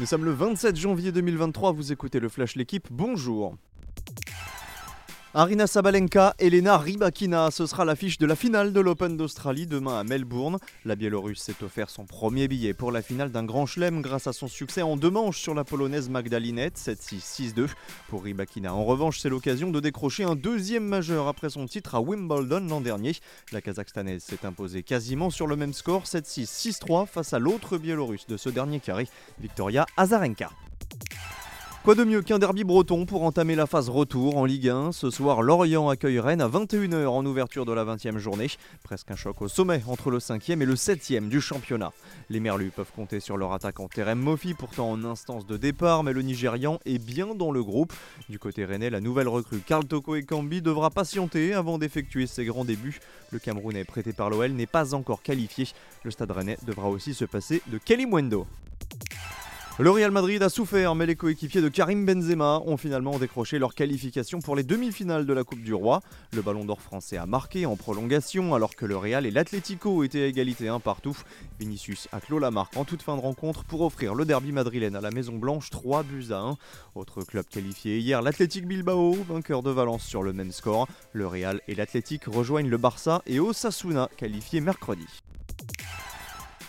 Nous sommes le 27 janvier 2023, vous écoutez le Flash L'équipe, bonjour Arina Sabalenka, Elena Rybakina, ce sera l'affiche de la finale de l'Open d'Australie demain à Melbourne. La Biélorusse s'est offert son premier billet pour la finale d'un grand chelem grâce à son succès en deux manches sur la polonaise Magdalinette 7-6, 6-2. Pour Rybakina, en revanche, c'est l'occasion de décrocher un deuxième majeur après son titre à Wimbledon l'an dernier. La Kazakhstanaise s'est imposée quasiment sur le même score 7-6, 6-3 face à l'autre Biélorusse de ce dernier carré, Victoria Azarenka. Quoi de mieux qu'un derby breton pour entamer la phase retour en Ligue 1 Ce soir, Lorient accueille Rennes à 21h en ouverture de la 20e journée. Presque un choc au sommet entre le 5e et le 7e du championnat. Les Merlus peuvent compter sur leur attaquant Terem Mofi, pourtant en instance de départ, mais le Nigérian est bien dans le groupe. Du côté rennais, la nouvelle recrue Karl Toko et devra patienter avant d'effectuer ses grands débuts. Le Camerounais prêté par l'OL n'est pas encore qualifié. Le stade rennais devra aussi se passer de Kelly Mwendo. Le Real Madrid a souffert, mais les coéquipiers de Karim Benzema ont finalement décroché leur qualification pour les demi-finales de la Coupe du Roi. Le Ballon d'Or français a marqué en prolongation, alors que le Real et l'Atlético étaient à égalité un partout. Vinicius a clos la marque en toute fin de rencontre pour offrir le derby madrilène à la Maison Blanche 3 buts à 1. Autre club qualifié hier, l'Athletic Bilbao, vainqueur de Valence sur le même score. Le Real et l'Athletic rejoignent le Barça et Osasuna, qualifié mercredi.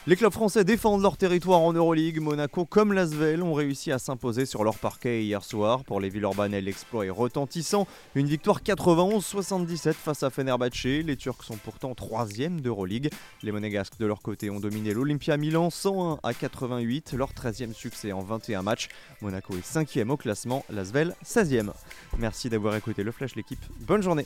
Les clubs français défendent leur territoire en Euroleague. Monaco comme Lasvel ont réussi à s'imposer sur leur parquet hier soir. Pour les Villeurbanais, l'exploit est retentissant. Une victoire 91-77 face à Fenerbahce. Les Turcs sont pourtant troisième d'Euroleague. Les Monégasques de leur côté ont dominé l'Olympia Milan 101 à 88, leur 13e succès en 21 matchs. Monaco est 5e au classement, Lasvel 16e. Merci d'avoir écouté le Flash l'équipe. Bonne journée.